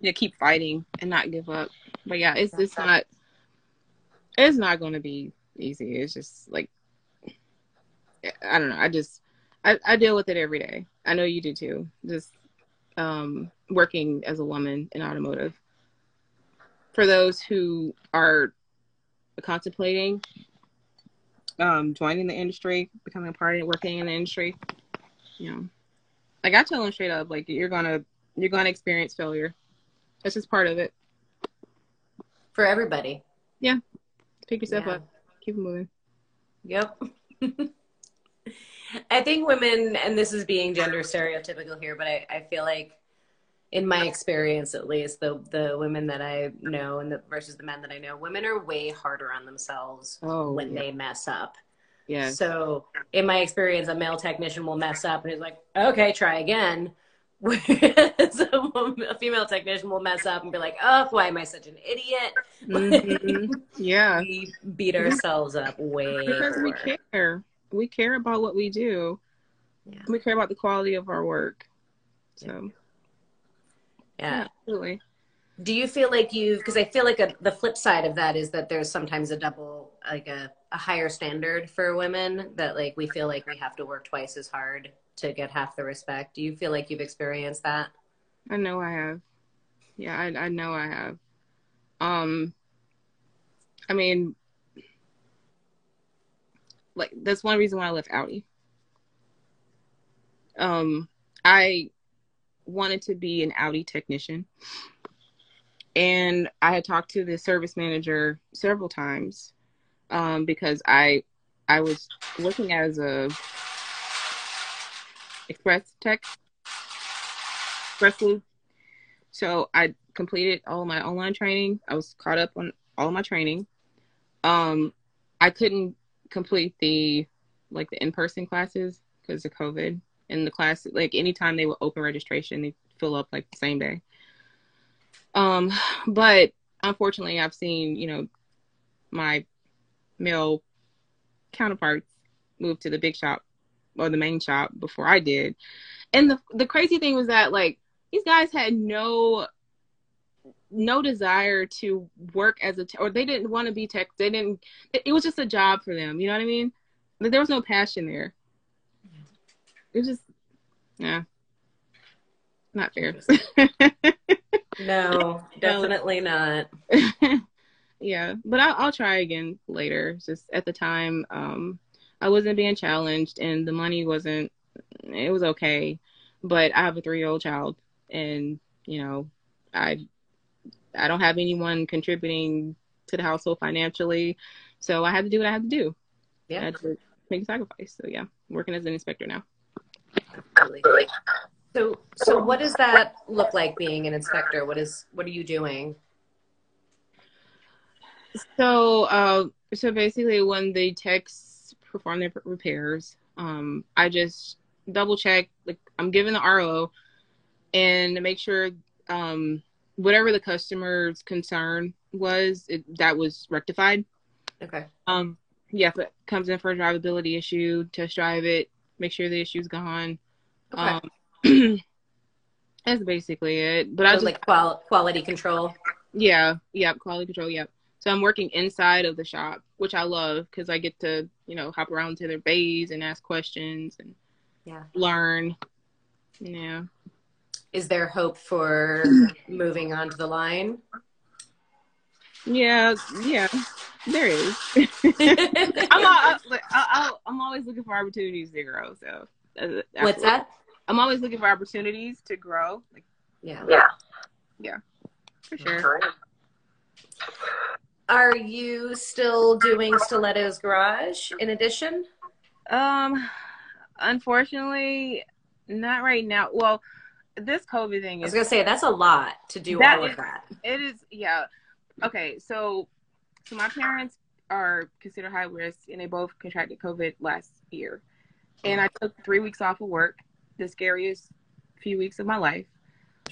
yeah, keep fighting and not give up. But yeah, it's it's not it's not gonna be easy. It's just like I don't know. I just I, I deal with it every day. I know you do too. Just um, working as a woman in automotive. For those who are contemplating um, joining the industry, becoming a part of it, working in the industry, you know, like I tell them straight up, like you're gonna you're gonna experience failure. That's just part of it. For everybody. Yeah. Pick yourself yeah. up keep moving. Yep. <laughs> I think women, and this is being gender stereotypical here, but I, I feel like, in my experience at least, the the women that I know and the versus the men that I know, women are way harder on themselves oh, when yeah. they mess up. Yeah. So in my experience, a male technician will mess up and he's like, "Okay, try again." Whereas <laughs> a, woman, a, female technician will mess up and be like, "Oh, why am I such an idiot?" Mm-hmm. <laughs> yeah, we beat ourselves up way because more. we care. We care about what we do. Yeah. We care about the quality of our work. So, yeah, yeah absolutely. Do you feel like you've? Because I feel like a, the flip side of that is that there's sometimes a double, like a, a higher standard for women that like we feel like we have to work twice as hard to get half the respect. Do you feel like you've experienced that? I know I have. Yeah, I, I know I have. Um, I mean, like that's one reason why I left Audi. Um, I wanted to be an Audi technician, and I had talked to the service manager several times um, because I I was looking as a Express Tech, Express So I completed all my online training. I was caught up on all my training. Um, I couldn't complete the like the in-person classes because of COVID. And the class, like anytime they would open registration, they fill up like the same day. Um, but unfortunately, I've seen you know my male counterparts move to the big shop or the main shop before I did. And the the crazy thing was that like these guys had no no desire to work as a te- or they didn't want to be tech. They didn't. It, it was just a job for them. You know what I mean? Like, there was no passion there. It was just yeah, not fair. <laughs> <laughs> No, definitely not. <laughs> yeah, but I'll, I'll try again later. Just at the time, um, I wasn't being challenged, and the money wasn't. It was okay, but I have a three-year-old child, and you know, I I don't have anyone contributing to the household financially, so I had to do what I had to do. I Yeah, had to make a sacrifice. So yeah, I'm working as an inspector now. absolutely. So, so what does that look like being an inspector? What is, what are you doing? So, uh, so basically, when the techs perform their repairs, um, I just double check, like I'm giving the RO, and to make sure, um, whatever the customer's concern was, it, that was rectified. Okay. Um, yeah, if it comes in for a drivability issue, test drive it, make sure the issue's gone. Okay. Um, <clears throat> that's basically it. But I So, just like qual- quality control. yeah, yep, quality control, yep. So I'm working inside of the shop, which I love because I get to, you know, hop around to their bays and ask questions and Yeah. learn. Yeah. Is there hope for moving onto the line? Yeah, yeah. There is. <laughs> I'm all, I, I, I'm always looking for opportunities to grow. So uh, What's that? I'm always looking for opportunities to grow. Like Yeah. for sure. Are you still doing Steeletto's Garage in addition? Um, unfortunately, not right now. Well, this COVID thing I was gonna say that's a lot to do all is- of that. It is, yeah. Okay, so so my parents are considered high risk, and they both contracted COVID last year. And I took three weeks off of work, the scariest few weeks of my life.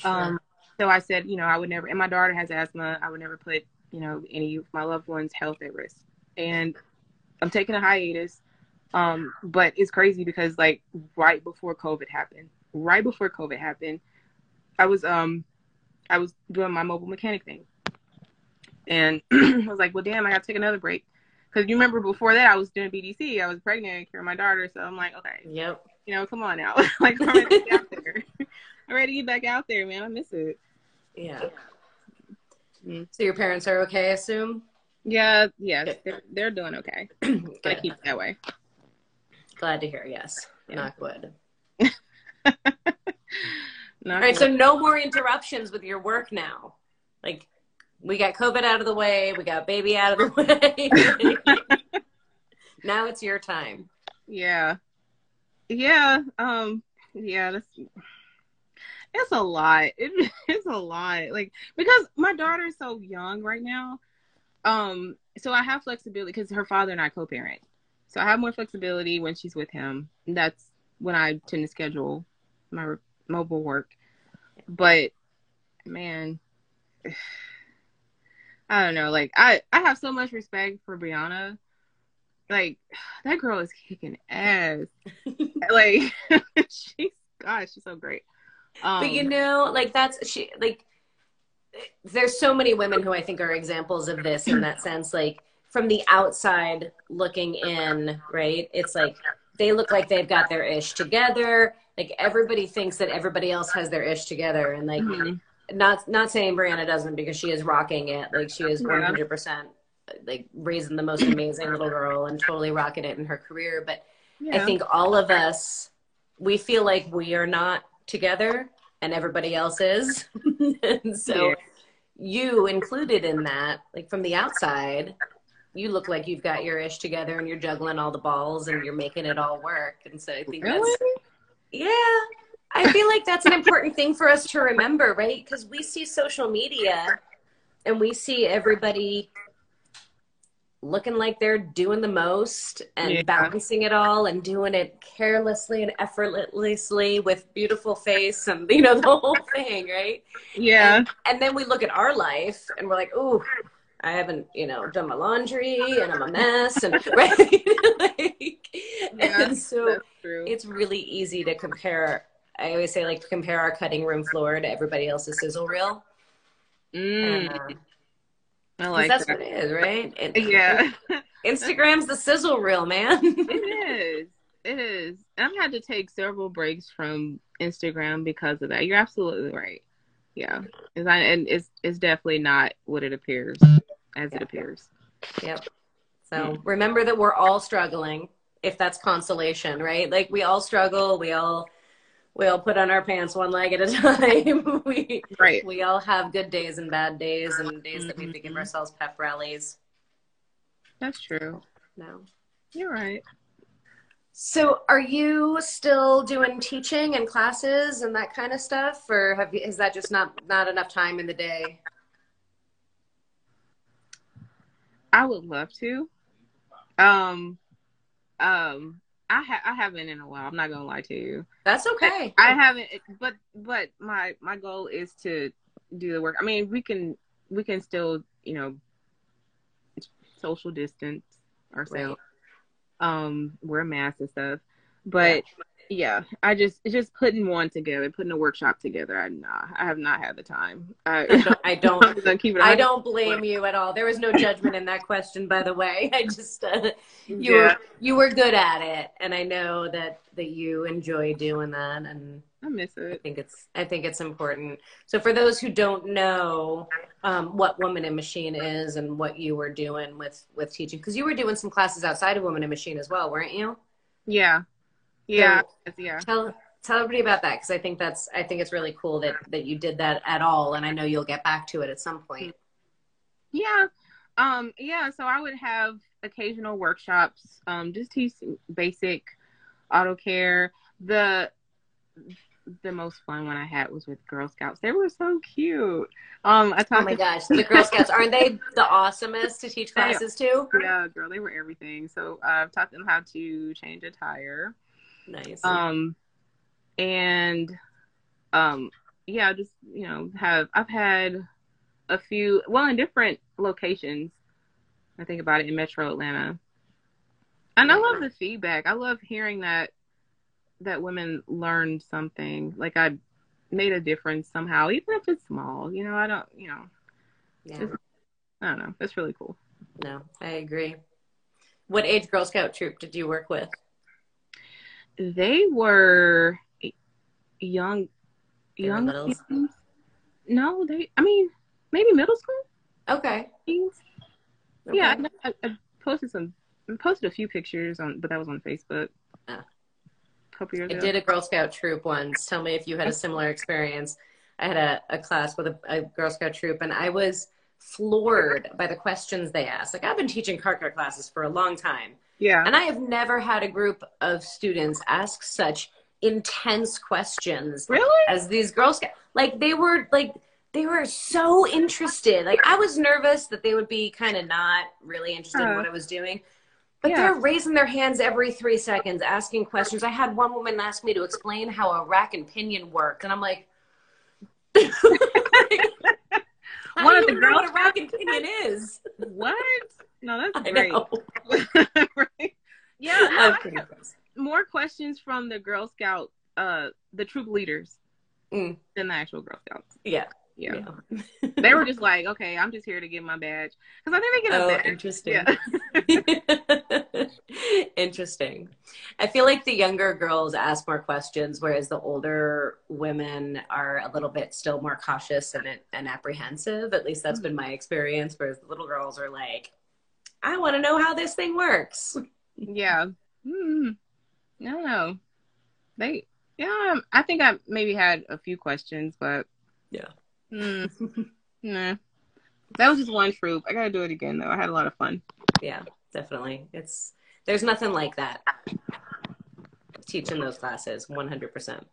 Um, so I said, you know, I would never, and my daughter has asthma. I would never put, you know, any of my loved ones' health at risk. And I'm taking a hiatus. Um, but it's crazy because like right before COVID happened, right before COVID happened, I was um I was doing my mobile mechanic thing. And <clears throat> I was like, well, damn, I got to take another break. Because you remember before that, I was doing BDC. I was pregnant and carrying my daughter. So I'm like, okay, Yep. you know, come on now. <laughs> like, I'm ready to get out there. <laughs> I'm ready to get back out there, man. I miss it. Yeah. So your parents are okay, I assume? Yeah, yes, they're, they're doing okay. <clears throat> Gotta keep that way. Glad to hear, yes. Yeah. Knock wood. <laughs> Not All right, so no more interruptions with your work now. Like, we got COVID out of the way, we got baby out of the <laughs> way. <laughs> now it's your time. yeah, yeah, um, yeah. That's it's a lot. <laughs> It, it's a lot. Like because my daughter is so young right now. Um, so I have flexibility because her father and I co-parent. So I have more flexibility when she's with him. That's when I tend to schedule my mobile work. But man, <sighs> I don't know. Like I, I have so much respect for Brianna. Like <sighs> that girl is kicking ass. <laughs> like <laughs> she's gosh, she's so great. Um, but you know, like that's she like there's so many women who I think are examples of this in that sense. Like from the outside looking in, right? It's like they look like they've got their ish together. Like everybody thinks that everybody else has their ish together, and like mhm. not not saying Brianna doesn't because she is rocking it. Like she is one hundred percent like raising the most amazing little girl and totally rocking it in her career. But I think all of us we feel like we are not together and everybody else is. <laughs> and so Yeah. you included in that, like from the outside, you look like you've got your ish together and you're juggling all the balls and you're making it all work. And so I think Really? that's yeah. I feel like that's an important thing for us to remember, right? Because we see social media and we see everybody looking like they're doing the most and Yeah. balancing it all and doing it carelessly and effortlessly with beautiful face and <laughs> you know the whole thing, right? Yeah. And then we look at our life and we're like, "Ooh, I haven't, you know, done my laundry and I'm a mess and <laughs> right." like, Yeah, and so it's really easy to compare. I always say like to compare our cutting room floor to everybody else's sizzle reel. Mm, And, uh, I like that's that. what it is, right? It- <laughs> Yeah, Instagram's the sizzle reel, man. it is. It is. I've had to take several breaks from Instagram because of that. You're absolutely right. Yeah, it's and it's it's definitely not what it appears as it appears. Yep. So remember that we're all struggling, if that's consolation, right? Like we all struggle, we all we all put on our pants one leg at a <laughs> time. we Right. we all have good days and bad days and days that we give Mhm. ourselves pep rallies. That's true. No. You're right. So are you still doing teaching and classes and that kind of stuff? Or have you, is that just not not enough time in the day? I would love to. Um, um, I ha- I haven't in a while. I'm not gonna lie to you. That's okay. I haven't, but but my my goal is to do the work. I mean, we can we can still you know social distance ourselves, um, wear masks and stuff. But yeah. Yeah i just it's just putting one together, putting a workshop together. I nah, I have not had the time. I, I don't, I <laughs> don't keep it. I don't blame you at all. There was no judgment in that question, by the way. <laughs> I just uh, you Yeah. were you were good at it, and I know that that you enjoy doing that, and I miss it I think it's I think it's important. So for those who don't know um, what Woman in Machine is and what you were doing with with teaching, because you were doing some classes outside of Woman in Machine as well, weren't you? Yeah, yeah, yeah. Tell tell everybody about that because I think that's I think it's really cool that that you did that at all, and I know you'll get back to it at some point. Yeah. Um, yeah, so I would have occasional workshops, um, just teach basic auto care. The the most fun one I had was with Girl Scouts. They were so cute. Um I Oh my gosh, the Girl Scouts aren't they the awesomest to teach <laughs> classes to? yeah, girl, they were everything. So uh, I've taught them how to change a tire. Nice. Um and um yeah, just you know, have I've had a few well in different locations. I think about it in Metro Atlanta. And I love the feedback. I love hearing that that women learned something. Like I made a difference somehow, even if it's small. You know, I don't you know, yeah. I don't know. That's really cool. No, I agree. What age Girl Scout troop did you work with? They were young They young. No, they I mean, maybe middle school Okay. okay. Yeah, I, I posted some, I posted a few pictures on, but that was on Facebook. A couple years I ago. did a Girl Scout troop once. Tell me if you had a <laughs> similar experience. I had a, a class with a, a Girl Scout troop, and I was floored by the questions they asked. Like, I've been teaching car care classes for a long time, Yeah, and I have never had a group of students ask such intense questions really? as these girls Scouts. Like, they were like, they were so interested. Like, I was nervous that they would be kind of not really interested in Uh, what I was doing. But yeah. they're raising their hands every three seconds, asking questions. I had one woman ask me to explain how a rack and pinion worked, and I'm like, <laughs> <laughs> One of the know Girl what a rack and pinion is. What? No, that's great. <laughs> Right. Yeah, no, I'm I kidding. have more questions from the Girl Scout, uh, the troop leaders Mm. than the actual Girl Scouts. Yeah. Yeah, yeah. <laughs> they were just like, okay, I'm just here to get my badge because I think they get a Oh, badge. interesting. Yeah. <laughs> Interesting. I feel like the younger girls ask more questions, whereas the older women are a little bit still more cautious and and apprehensive. At least that's been my experience. Whereas the little girls are like, "I want to know how this thing works." Yeah. Hmm. I don't know. They, yeah, I think I maybe had a few questions, but Yeah. Hmm. <laughs> nah. That was just one troop. I gotta do it again though. I had a lot of fun. Yeah, definitely. It's there's nothing like that. Teaching those classes, one hundred percent.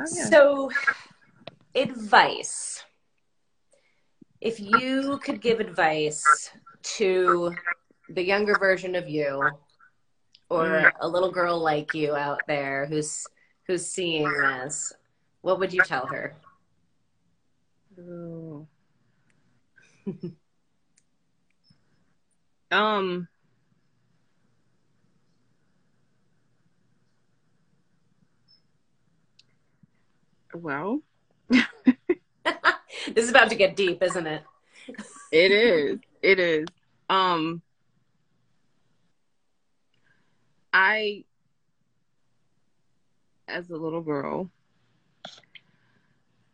Oh, yeah. So, advice. If you could give advice to the younger version of you or a little girl like you out there who's who's seeing this, what would you tell her? <laughs> Um. Well, <laughs> <laughs> <laughs> this is about to get deep, isn't it? it is. It is. Um I as a little girl,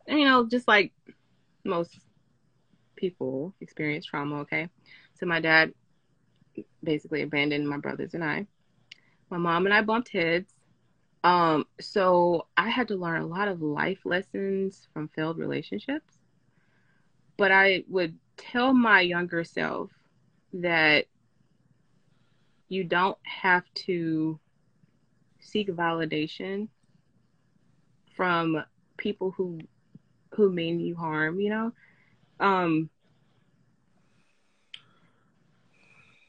you know, just like most people experience trauma, okay? So my dad basically abandoned my brothers and I. My mom and I bumped heads. Um, so I had to learn a lot of life lessons from failed relationships. But I would tell my younger self that you don't have to seek validation from people who who mean you harm, you know? Um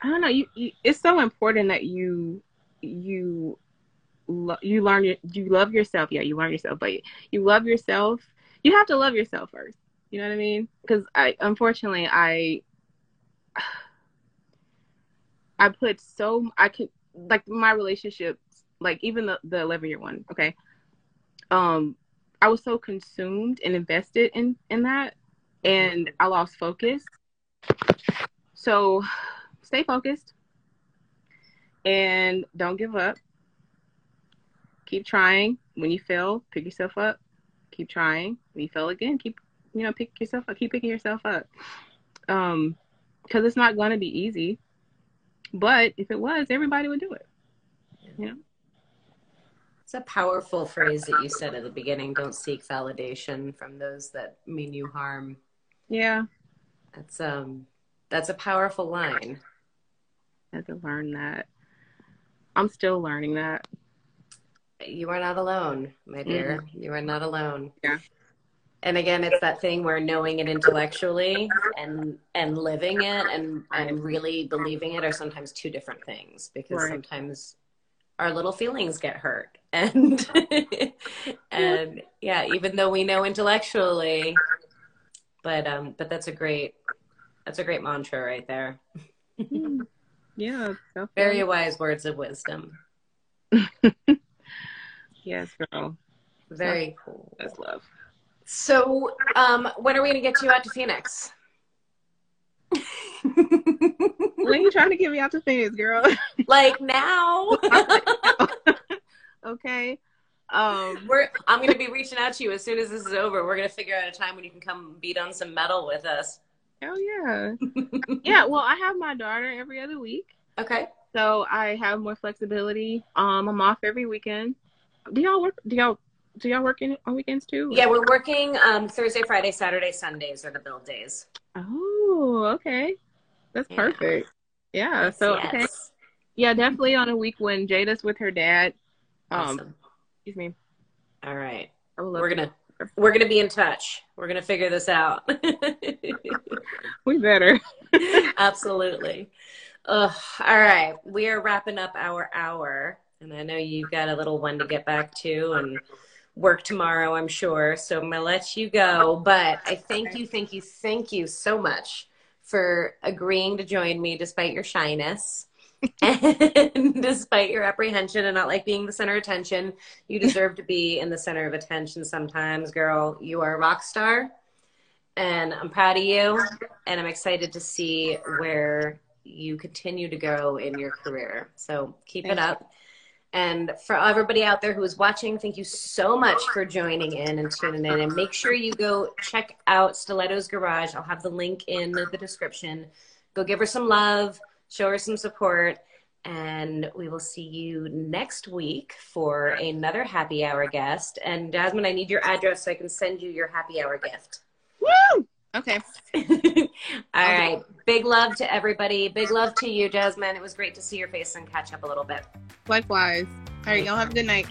I don't know, you, you it's so important that you you lo- you learn your, you love yourself. Yeah, you learn yourself, but you love yourself. You have to love yourself first. You know what I mean? Because I unfortunately I <sighs> I put so I could like my relationships, like even the the eleven year one. Okay, um, I was so consumed and invested in in that, and I lost focus. So, stay focused and don't give up. Keep trying. When you fail, pick yourself up. Keep trying. When you fail again, keep you know pick yourself up. Keep picking yourself up. Um, because it's not going to be easy. But if it was, everybody would do it. You know. It's a powerful phrase that you said at the beginning. Don't seek validation from those that mean you harm. Yeah. That's um that's a powerful line. I had to learn that. I'm still learning that. You are not alone, my dear. Mm-hmm. You are not alone. Yeah. And again, it's that thing where knowing it intellectually and and living it and and really believing it are sometimes two different things because right. sometimes our little feelings get hurt. <laughs> And and yeah even though we know intellectually but um but that's a great that's a great mantra right there. <laughs> Yeah very wise words of wisdom. <laughs> Yes girl. Very cool. that's love so um when are we gonna get you out to phoenix when are you trying to get me out to Phoenix, girl? Like now. <laughs> okay. Um, we're I'm gonna be reaching out to you as soon as this is over. We're gonna figure out a time when you can come beat on some metal with us. Oh yeah. yeah, well I have my daughter every other week. Okay. So I have more flexibility. Um I'm off every weekend. Do y'all work do y'all do y'all work in, on weekends too? Yeah, we're working um, Thursday, Friday, Saturday, Sundays are the build days. Oh, okay. That's yeah. perfect. Yeah. Yes, so yes. okay. Yeah, definitely on a week when Jada's with her dad. Um, excuse me. All right. We're gonna we're gonna be in touch. We're gonna figure this out. <laughs> we better. <laughs> Absolutely. Ugh. All right. We are wrapping up our hour, and I know you've got a little one to get back to, and work tomorrow, I'm sure. So I'm gonna let you go. But I thank you, thank you, thank you so much for agreeing to join me despite your shyness. <laughs> and despite your apprehension and not like being the center of attention, you deserve to be in the center of attention sometimes, girl. You are a rock star. And I'm proud of you. And I'm excited to see where you continue to go in your career. So keep Thank it up. You. And for everybody out there who is watching, thank you so much for joining in and tuning in. And make sure you go check out Steelettos Garage. I'll have the link in the description. Go give her some love, show her some support, and we will see you next week for another happy hour guest. And Jasmine, I need your address so I can send you your happy hour gift. Woo! Okay. <laughs> All okay. right. Big love to everybody. Big love to you, Jasmine. It was great to see your face and catch up a little bit. Likewise. All right. Y'all have a good night.